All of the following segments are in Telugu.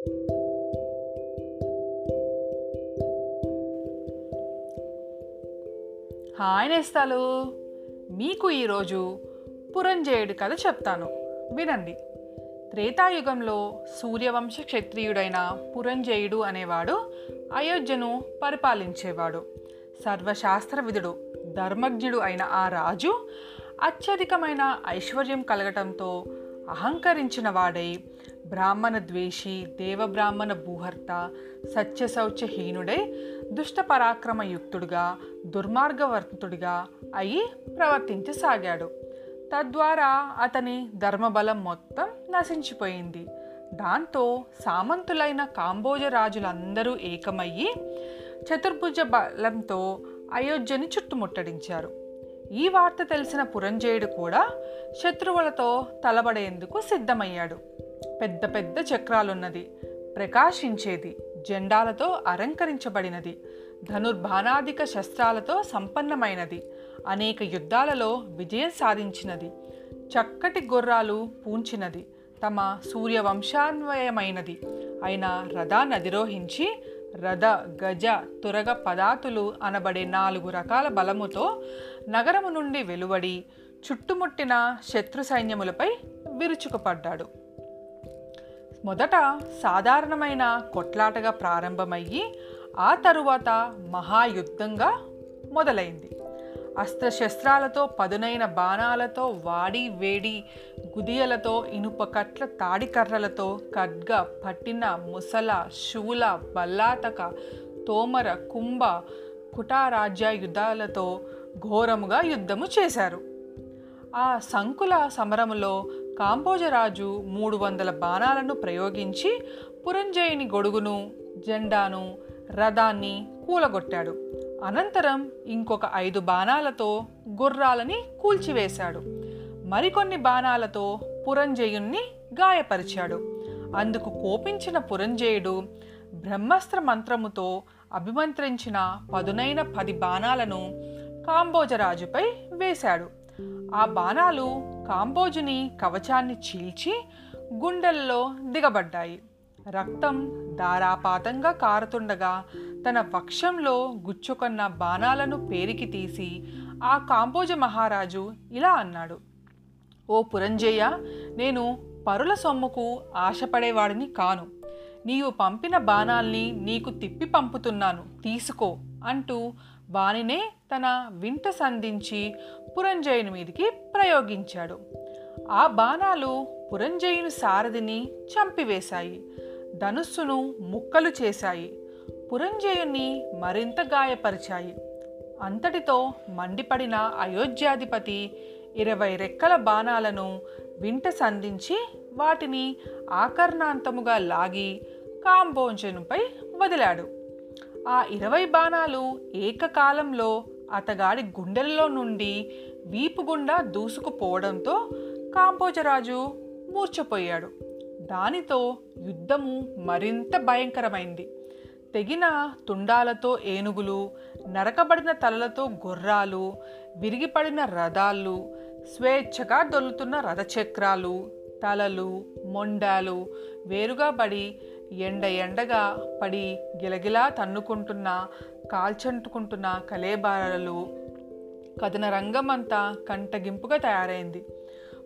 హాయ్ నేస్తాలు. మీకు ఈరోజు పురంజేయుడి కథ చెప్తాను. వినండి. త్రేతాయుగంలో సూర్యవంశ క్షత్రియుడైన పురంజేయుడు అనేవాడు అయోధ్యను పరిపాలించేవాడు. సర్వశాస్త్రవిధుడు ధర్మజ్ఞుడు అయిన ఆ రాజు అత్యధికమైన ఐశ్వర్యం కలగటంతో అహంకరించిన వాడై బ్రాహ్మణ ద్వేషి దేవబ్రాహ్మణ భూహర్త సత్యశౌచహీనుడై దుష్ట పరాక్రమయుక్తుడుగా దుర్మార్గవర్తుడిగా అయి ప్రవర్తించసాగాడు. తద్వారా అతని ధర్మబలం మొత్తం నశించిపోయింది. దాంతో సామంతులైన కాంబోజ రాజులందరూ ఏకమయ్యి చతుర్భుజ బలంతో అయోధ్యని చుట్టుముట్టడించారు. ఈ వార్త తెలిసిన పురంజయుడు కూడా శత్రువులతో తలబడేందుకు సిద్ధమయ్యాడు. పెద్ద పెద్ద చక్రాలున్నది. ప్రకాశించేది జెండాలతో అలంకరించబడినది. ధనుర్బాణాధిక శస్త్రాలతో సంపన్నమైనది. అనేక యుద్ధాలలో విజయం సాధించినది. చక్కటి గుర్రాలు పూంచినది. తమ సూర్యవంశాన్వయమైనది. అయిన రథాన్ని అధిరోహించి రథ గజ తురగ పదాతులు అనబడే నాలుగు రకాల బలముతో నగరము నుండి వెలువడి చుట్టుముట్టిన శత్రు సైన్యములపై విరుచుకుపడ్డాడు. మొదట సాధారణమైన కొట్లాటగా ప్రారంభమయ్యి ఆ తరువాత మహాయుద్ధంగా మొదలైంది. అస్త్రశస్త్రాలతో పదునైన బాణాలతో వాడి వేడి గుదియలతో ఇనుప కట్ల తాడికర్రలతో ఖడ్గ పట్టిన ముసల శూల బల్లాతక తోమర కుంభ కుటారాజ్య యుద్ధాలతో ఘోరముగా యుద్ధము చేశారు. ఆ సంకుల సమరములో కాంబోజరాజు మూడు వందల బాణాలను ప్రయోగించి పురంజయుని గొడుగును జెండాను రథాన్ని కూలగొట్టాడు. అనంతరం ఇంకొక ఐదు బాణాలతో గుర్రాలని కూల్చివేశాడు. మరికొన్ని బాణాలతో పురంజయుణ్ణి గాయపరిచాడు. అందుకు కోపించిన పురంజయుడు బ్రహ్మాస్త్ర మంత్రముతో అభిమంత్రించిన పదునైన పది బాణాలను కాంబోజరాజుపై వేశాడు. ఆ బాణాలు కాంబోజుని కవచాన్ని చీల్చి గుండెల్లో దిగబడ్డాయి. రక్తం ధారాపాతంగా కారుతుండగా తన వక్షంలో గుచ్చుకున్న బాణాలను పేరికి తీసి ఆ కాంబోజ మహారాజు ఇలా అన్నాడు ఓ పురంజయ్య నేను పరుల సొమ్ముకు ఆశపడేవాడిని కాను. నీవు పంపిన బాణాల్ని నీకు తిప్పి పంపుతున్నాను. తీసుకో అంటూ వానినే తన వింట సంధించి పురంజయుని మీదికి ప్రయోగించాడు. ఆ బాణాలు పురంజయుని సారథిని చంపివేశాయి. ధనుస్సును ముక్కలు చేశాయి. పురంజయుని మరింత గాయపరిచాయి. అంతటితో మండిపడిన అయోధ్యాధిపతి ఇరవై రెక్కల బాణాలను వింట సంధించి వాటిని ఆకర్ణాంతముగా లాగి కాంబోంజనుపై వదిలాడు. ఆ ఇరవై బాణాలు ఏకకాలంలో అతగాడి గుండెల్లో నుండి వీపు గుండా దూసుకుపోవడంతో కాంపోజరాజు మూర్చపోయాడు దానితో యుద్ధము మరింత భయంకరమైంది. తెగిన తుండాలతో ఏనుగులు నరకబడిన తలలతో గుర్రాలు విరిగిపడిన రథాలు స్వేచ్ఛగా దొల్లుతున్న రథచక్రాలు తలలు మొండాలు వేరుగా పడి ఎండ ఎండగా పడి గిలగిలా తన్నుకుంటున్న కాల్చంటుకుంటున్న కలేబారలు కథన రంగమంతా కంటగింపుగా తయారైంది.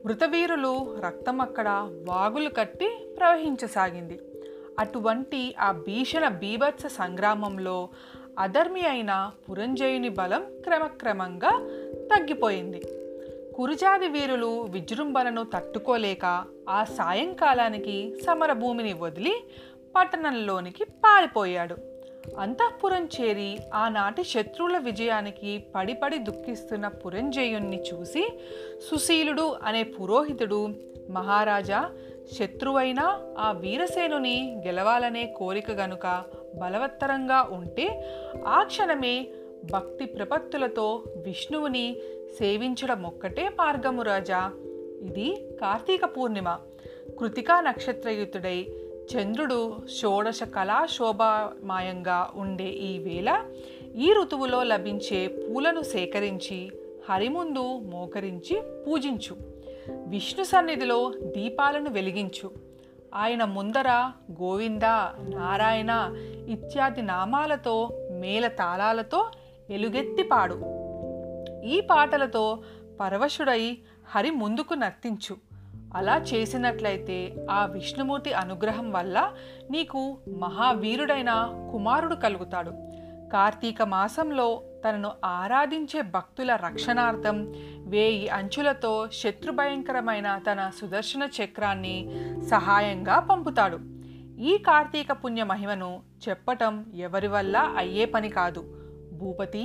మృతవీరులు రక్తం అక్కడ వాగులు కట్టి ప్రవహించసాగింది. అటువంటి ఆ భీషణ బీభత్స సంగ్రామంలో అధర్మి అయిన పురంజయుని బలం క్రమక్రమంగా తగ్గిపోయింది. కురుజాది వీరులు విజృంభణను తట్టుకోలేక ఆ సాయంకాలానికి సమరభూమిని వదిలి పట్టణంలోనికి పారిపోయాడు. అంతఃపురం చేరి ఆనాటి శత్రువుల విజయానికి పడిపడి దుఃఖిస్తున్న పురంజయుణ్ణి చూసి సుశీలుడు అనే పురోహితుడు మహారాజా శత్రువైన ఆ వీరసేనుని గెలవాలనే కోరిక గనుక బలవత్తరంగా ఉంటే ఆ క్షణమే భక్తి ప్రపత్తులతో విష్ణువుని సేవించడం ఒక్కటే మార్గము రాజా. ఇది కార్తీక పూర్ణిమ. కృతికా నక్షత్రయుతుడై చంద్రుడు షోడశ కళా శోభామాయంగా ఉండే ఈ వేళ ఈ ఋతువులో లభించే పూలను సేకరించి హరిముందు మోకరించి పూజించు. విష్ణు సన్నిధిలో దీపాలను వెలిగించు. ఆయన ముందర గోవింద నారాయణ ఇత్యాది నామాలతో మేళ తాళాలతో ఎలుగెత్తి పాడు. ఈ పాటలతో పరవశుడై హరి ముందుకు నర్తించు. అలా చేసినట్లయితే ఆ విష్ణుమూర్తి అనుగ్రహం వల్ల నీకు మహావీరుడైన కుమారుడు కలుగుతాడు. కార్తీక మాసంలో తనను ఆరాధించే భక్తుల రక్షణార్థం వేయి అంచులతో శత్రుభయంకరమైన తన సుదర్శన చక్రాన్ని సహాయంగా పంపుతాడు. ఈ కార్తీక పుణ్య మహిమను చెప్పటం ఎవరి వల్ల అయ్యే పని కాదు. భూపతి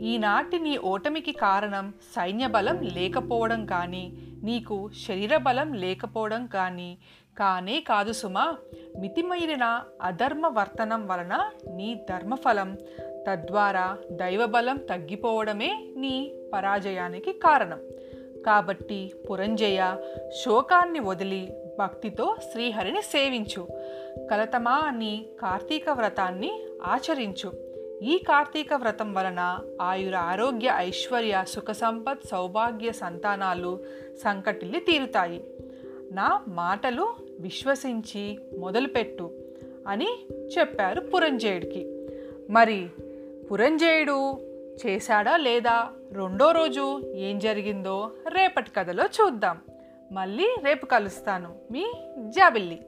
ఈనాటి నీ ఓటమికి కారణం సైన్యబలం లేకపోవడం కానీ నీకు శరీర బలం లేకపోవడం కానీ కానే కాదు సుమా. మితిమీరిన అధర్మ వర్తనం వలన నీ ధర్మఫలం తద్వారా దైవబలం తగ్గిపోవడమే నీ పరాజయానికి కారణం. కాబట్టి పురంజయ శోకాన్ని వదిలి భక్తితో శ్రీహరిని సేవించు. కలతమా అని కార్తీక వ్రతాన్ని ఆచరించు. ఈ కార్తీక వ్రతం వలన ఆయుర ఆరోగ్య ఐశ్వర్య సుఖ సంపత్ సౌభాగ్య సంతానాలు సంకటిల్లి తీరుతాయి. నా మాటలు విశ్వసించి మొదలుపెట్టు అని చెప్పారు పురంజయుడికి. మరి పురంజేయుడు చేశాడా లేదా? రెండో రోజు ఏం జరిగిందో రేపటి కథలో చూద్దాం. మళ్ళీ రేపు కలుస్తాను. మీ జాబిల్లి.